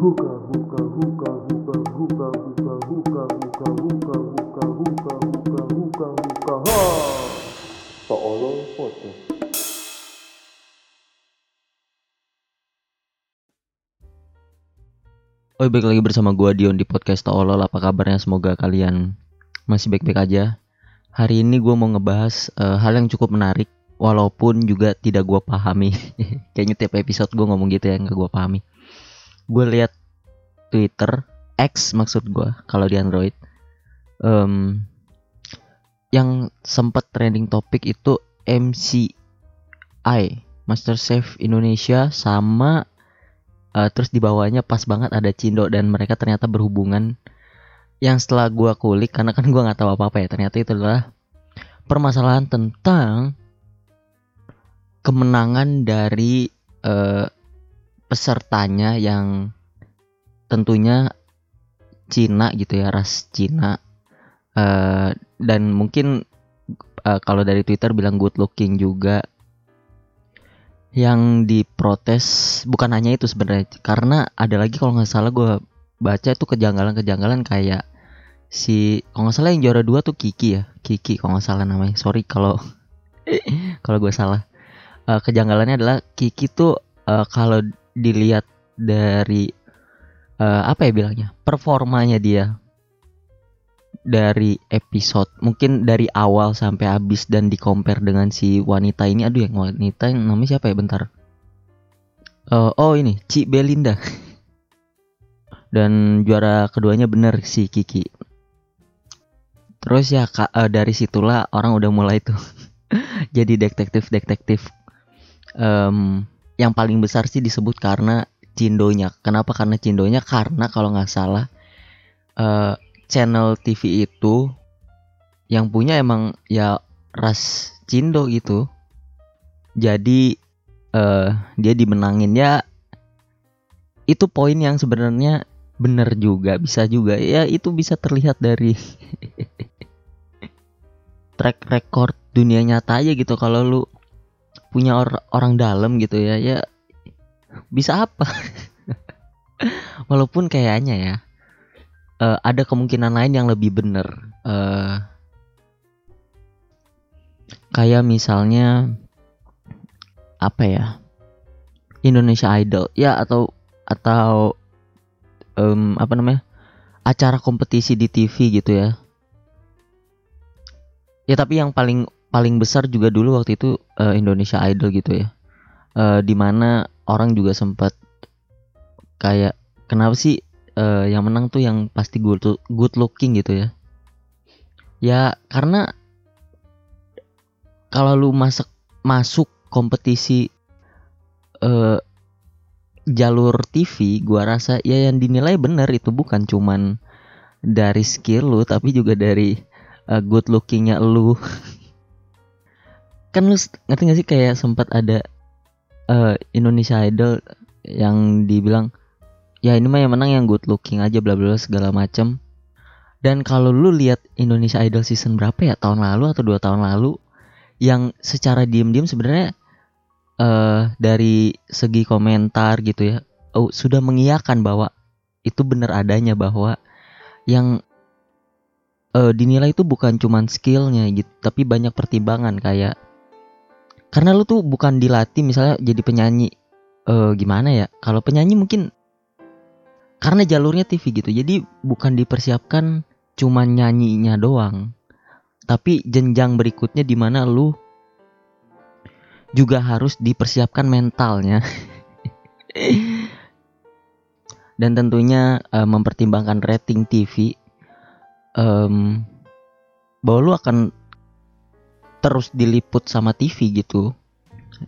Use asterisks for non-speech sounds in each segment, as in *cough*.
Buka, buka, buka, buka, buka, buka, buka, buka, buka, buka, buka, buka, buka, buka, ha. Seolah foto. Oh, baik lagi bersama gua Dion di podcast Tolol. Apa kabarnya? Semoga kalian masih baik-baik aja. Hari ini gua mau ngebahas eh, hal yang cukup menarik, walaupun juga tidak gua pahami. Kayaknya tiap episode gua ngomong gitu ya, nggak gua pahami. Gue lihat Twitter X maksud gua kalau di Android, Em, yang sempat trending topik itu MCI Master Chef Indonesia sama Uh, terus di bawahnya pas banget ada Cindo dan mereka ternyata berhubungan. Yang setelah gua kulik karena kan gua nggak tahu apa apa ya ternyata itu adalah permasalahan tentang kemenangan dari uh, pesertanya yang tentunya Cina gitu ya ras Cina. Uh, dan mungkin uh, kalau dari Twitter bilang good looking juga. Yang diprotes bukan hanya itu sebenarnya karena ada lagi kalau nggak salah gue baca itu kejanggalan-kejanggalan kayak si kalau nggak salah yang juara dua tuh Kiki ya Kiki kalau nggak salah namanya. Sorry kalau *laughs* kalau gue salah. Eh, kejanggalannya adalah Kiki tuh eh, kalau dilihat dari eh, apa ya bilangnya performanya dia dari episode mungkin dari awal sampai habis dan di compare dengan si wanita ini. Aduh yang wanita yang namanya siapa ya? Bentar. Eh, oh ini Ci Belinda. *laughs* Dan juara keduanya bener si Kiki. Terus ya Kak, eh, dari situlah orang udah mulai tuh *laughs* jadi detektif detektif Em, yang paling besar sih disebut karena Cindonya kenapa karena Cindonya karena kalau nggak salah eh, channel TV itu yang punya emang ya ras Cindo gitu. Jadi eh dia dimenangin. Ya itu poin yang sebenarnya bener juga bisa juga. Ya itu bisa terlihat dari *laughs* track record dunia nyata aja gitu. Kalau lu punya or- orang dalam gitu ya ya bisa apa? *laughs* Walaupun kayaknya ya eh, ada kemungkinan lain yang lebih bener eh kayak misalnya apa ya Indonesia Idol ya atau atau em, apa namanya acara kompetisi di TV gitu ya. Ya tapi yang paling paling besar juga dulu waktu itu eh, Indonesia Idol gitu ya. Eh di mana orang juga sempat kayak kenapa sih eh, yang menang tuh yang pasti good, good looking gitu ya? Ya karena kalau lu masuk masuk kompetisi eh, jalur TV gua rasa ya yang dinilai bener itu bukan cuman dari skill lu tapi juga dari eh, good lookingnya lu *laughs* kan lu ngerti gak sih kayak sempat ada eh, Indonesia Idol yang dibilang ya ini mah yang menang yang good looking aja bla bla segala macem. Dan kalau lu lihat Indonesia Idol season berapa ya? Tahun lalu atau dua tahun lalu yang secara diem-diem sebenarnya eh dari segi komentar gitu ya oh, sudah mengiyakan bahwa itu benar adanya bahwa yang eh, dinilai itu bukan cuman skillnya gitu tapi banyak pertimbangan kayak karena lu tuh bukan dilatih misalnya jadi penyanyi eh gimana ya? Kalau penyanyi mungkin karena jalurnya TV gitu. Jadi bukan dipersiapkan cuman nyanyinya doang tapi jenjang berikutnya di mana lu juga harus dipersiapkan mentalnya. *laughs* Dan tentunya eh, mempertimbangkan rating TV em, bahwa lu akan terus diliput sama TV gitu.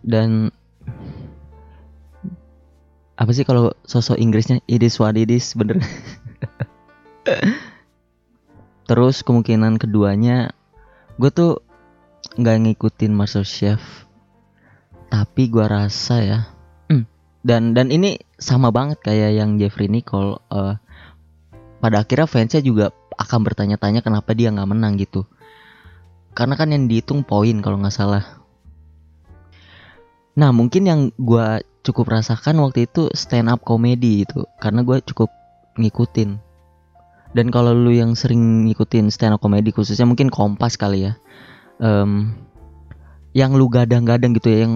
Dan apa sih kalau sosok Inggrisnya? It is what it is bener. *laughs* Terus kemungkinan keduanya gue tuh nggak ngikutin Master Chef tapi gua rasa ya hmm, dan dan ini sama banget kayak yang Jeffrey Nicole eh, pada akhirnya fansnya juga akan bertanya-tanya kenapa dia nggak menang gitu karena kan yang dihitung poin kalau nggak salah. Nah mungkin yang gua cukup rasakan waktu itu stand up comedy itu karena gue cukup ngikutin. Dan kalau lu yang sering ngikutin stand up comedy khususnya mungkin kompas kali ya em, yang lu gadang-gadang gitu ya yang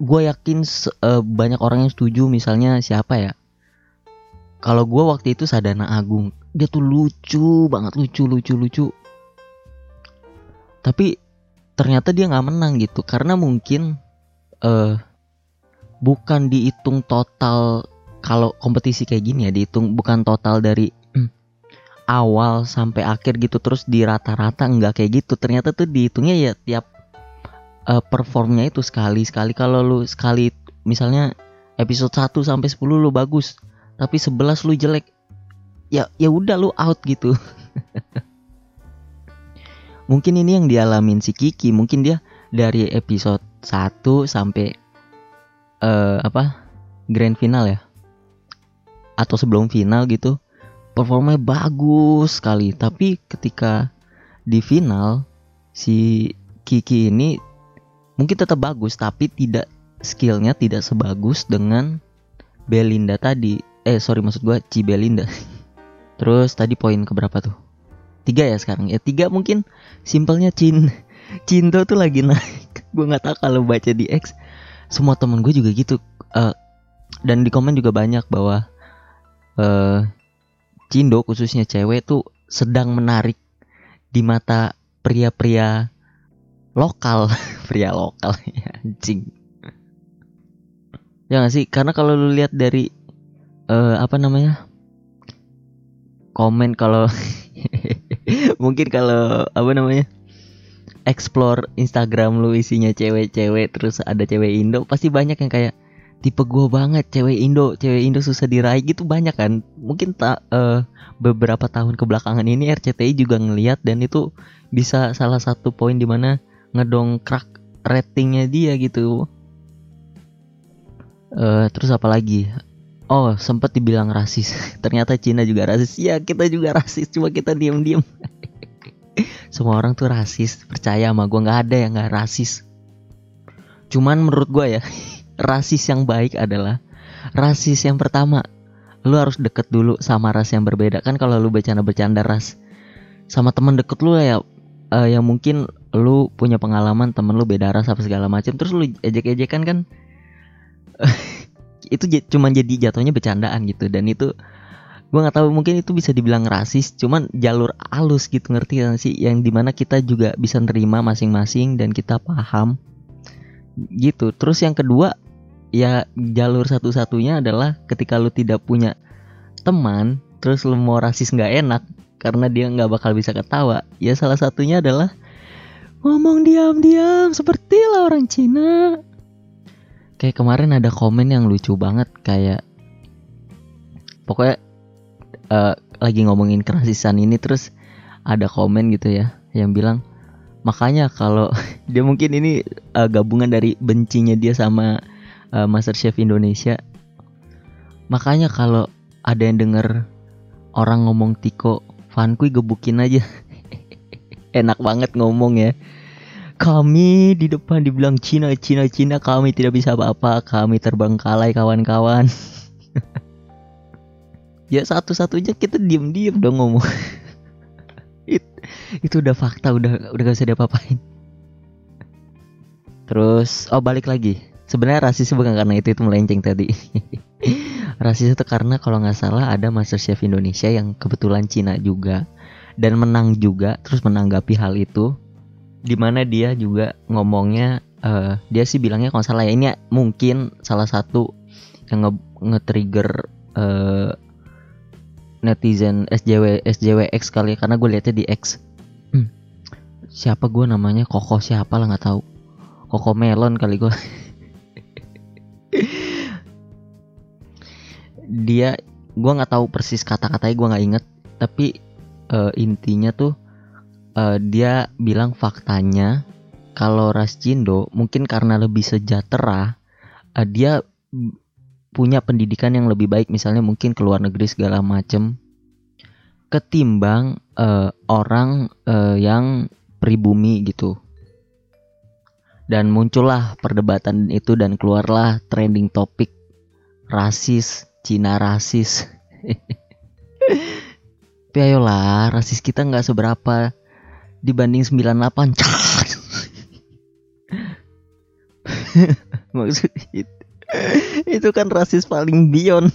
gue yakin eh, banyak orang yang setuju misalnya siapa ya? Kalau gue waktu itu Sadana Agung dia tuh lucu banget lucu lucu lucu tapi ternyata dia nggak menang gitu karena mungkin eh bukan dihitung total kalau kompetisi kayak gini ya dihitung bukan total dari hmm, awal sampai akhir gitu terus di rata-rata nggak kayak gitu. Ternyata tuh dihitungnya ya tiap eh, performnya itu sekali sekali kalau lu sekali misalnya episode 1 sampai 10 lu bagus tapi 11 lu jelek ya ya udah lu out gitu *laughs* mungkin ini yang dialamin si Kiki. Mungkin dia dari episode 1 sampai eh apa grand final ya? Atau sebelum final gitu. Performanya bagus sekali. Tapi ketika di final si Kiki ini mungkin tetap bagus tapi tidak skillnya tidak sebagus dengan Belinda tadi. Eh sorry maksud gua Ci Belinda. *laughs* Terus tadi poin keberapa tuh tiga ya sekarang. Ya tiga mungkin simpelnya Cin *laughs* Cinto tuh lagi naik. *laughs* Gue nggak tahu kalau baca di X. Semua temen gue juga gitu. Eh, dan di komen juga banyak bahwa eh Cindo khususnya cewek tuh sedang menarik di mata pria-pria lokal. *laughs* Pria lokal ya, anjing. Ya gak sih? Karena kalau lu lihat dari eh apa namanya? Komen kalau *laughs* mungkin kalau apa namanya explore Instagram lu isinya cewek-cewek terus ada cewek Indo pasti banyak yang kayak tipe gua banget cewek Indo cewek Indo susah diraih gitu banyak kan. Mungkin tak eh, beberapa tahun kebelakangan ini RCTI juga ngelihat dan itu bisa salah satu poin di mana ngedongkrak ratingnya dia gitu. Eh terus apa lagi oh sempat dibilang rasis. *laughs* Ternyata Cina juga rasis. Ya kita juga rasis. Cuma kita diem-diem. *laughs* Semua orang tuh rasis. Percaya sama gua. Nggak ada yang nggak rasis. Cuman menurut gua ya *laughs* rasis yang baik adalah rasis yang pertama. Lu harus deket dulu sama ras yang berbeda. Kan kalau lu bercanda-bercanda ras sama temen deket lu ya eh, yang mungkin lu punya pengalaman temen lu beda ras apa segala macam terus lu ejek-ejekan kan itu cuman jadi jatuhnya bercandaan gitu. Dan itu gua nggak tahu mungkin itu bisa dibilang rasis cuman jalur alus gitu ngerti gak sih? Yang di mana kita juga bisa nerima masing-masing dan kita paham. Gitu. Terus yang kedua ya jalur satu-satunya adalah ketika lu tidak punya teman terus lu mau rasis nggak enak karena dia nggak bakal bisa ketawa ya salah satunya adalah ngomong diam-diam seperti lah orang Cina kayak kemarin ada komen yang lucu banget kayak pokoknya eh, lagi ngomongin kerasisan ini terus ada komen gitu ya yang bilang makanya kalau *laughs* dia mungkin ini eh, gabungan dari bencinya dia sama eh, MasterChef Indonesia. Makanya kalau ada yang denger orang ngomong Tiko Vankui gebukin aja. *laughs* Enak banget ngomong ya kami di depan dibilang Cina Cina Cina kami tidak bisa apa-apa. Kami terbengkalai kawan-kawan. *laughs* Ya satu-satunya kita diem-diem dong ngomong. *laughs* It- itu udah fakta udah udah gak bisa diapa-apain. Terus oh balik lagi. Sebenarnya rasis bukan karena itu itu melenceng tadi. *laughs* Rasis itu karena kalau nggak salah ada MasterChef Indonesia yang kebetulan Cina juga dan menang juga terus menanggapi hal itu di mana dia juga ngomongnya eh, dia sih bilangnya kalau salah ya ini mungkin salah satu yang nge- nge-trigger eh, netizen SJW SJWX kali ya karena gue liatnya di X. Hmm, siapa gue namanya? Koko siapa lah nggak tahu. Koko Melon kali gue. *laughs* Dia gue nggak tahu persis kata-katanya gue nggak inget. Tapi eh, intinya tuh eh, dia bilang faktanya kalau ras Cindo mungkin karena lebih sejahtera eh, dia punya pendidikan yang lebih baik misalnya mungkin ke luar negeri segala macem ketimbang eh, orang eh, yang pribumi gitu. Dan muncullah perdebatan itu dan keluarlah trending topik rasis Cina rasis. *laughs* Tapi ayolah rasis kita nggak seberapa dibanding 98 *laughs* maksud itu, itu kan rasis paling beyond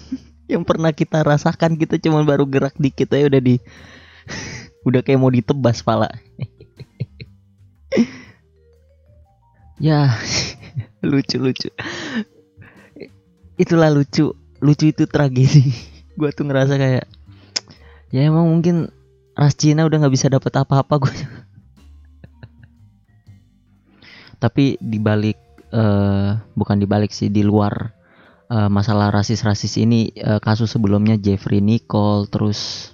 yang pernah kita rasakan. Kita cuma baru gerak dikit aja udah di *laughs* udah kayak mau ditebas pala. *laughs* Ya lucu lucu. Itulah lucu lucu itu tragedi. Gue tuh ngerasa kayak ya emang mungkin ras Cina udah nggak bisa dapat apa-apa gue tapi dibalik uh, bukan dibalik sih di luar uh, masalah rasis-rasis ini uh, kasus sebelumnya Jeffrey Nicole terus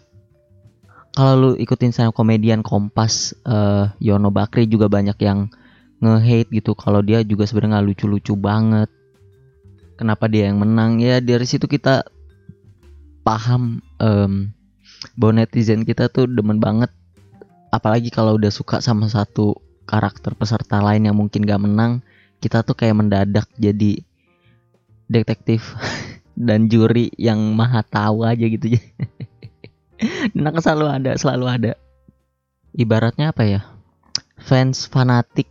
kalau lu ikutin saya komedian Kompas uh, Yono Bakri juga banyak yang nge-hate gitu. Kalau dia juga sebenarnya lucu-lucu banget. Kenapa dia yang menang? Ya dari situ kita paham um, bahwa netizen kita tuh demen banget. Apalagi kalau udah suka sama satu karakter peserta lain yang mungkin gak menang kita tuh kayak mendadak jadi detektif *laughs* dan juri yang maha tahu aja gitu. Ya dan akan selalu ada selalu ada. Ibaratnya apa ya? Fans fanatik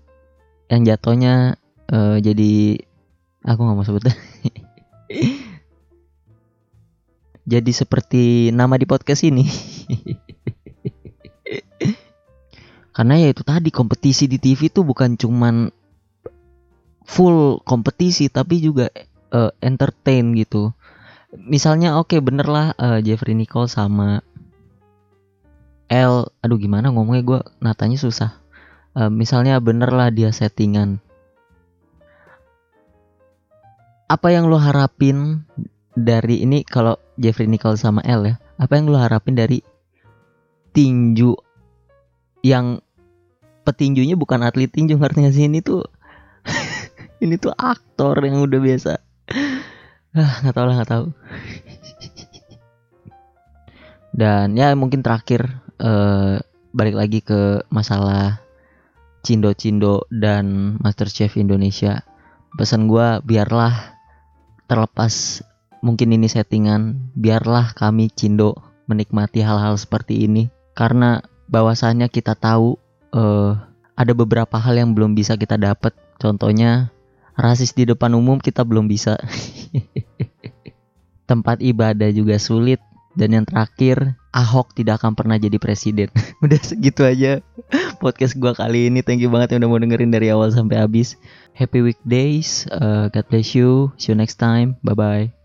yang jatuhnya uh, jadi aku nggak mau sebut. *laughs* Jadi seperti nama di podcast ini *laughs* karena ya itu tadi kompetisi di TV itu bukan cuman full kompetisi tapi juga uh, entertain gitu. Misalnya oke okay, bener lah uh, Jeffrey Nicole sama L. Aduh gimana ngomongnya? Gue natanya susah. Uh, misalnya bener lah dia settingan. Apa yang lo harapin dari ini kalau Jeffrey Nicole sama L ya? Apa yang lo harapin dari tinju yang petinjunya bukan atlet tinju artinya sih? Ini tuh *laughs* ini tuh aktor yang udah biasa. Ah nggak tahu lah nggak tahu. Dan ya mungkin terakhir uh, balik lagi ke masalah Cindo Cindo dan Master Chef Indonesia. Pesan gue biarlah terlepas mungkin ini settingan, biarlah kami Cindo menikmati hal-hal seperti ini. Karena bahwasannya kita tahu uh, ada beberapa hal yang belum bisa kita dapat. Contohnya rasis di depan umum kita belum bisa. *laughs* Tempat ibadah juga sulit dan yang terakhir Ahok tidak akan pernah jadi presiden. *laughs* Udah segitu aja podcast gua kali ini. Thank you banget yang udah mau dengerin dari awal sampai habis. Happy weekdays. Uh, God bless you. See you next time. Bye bye.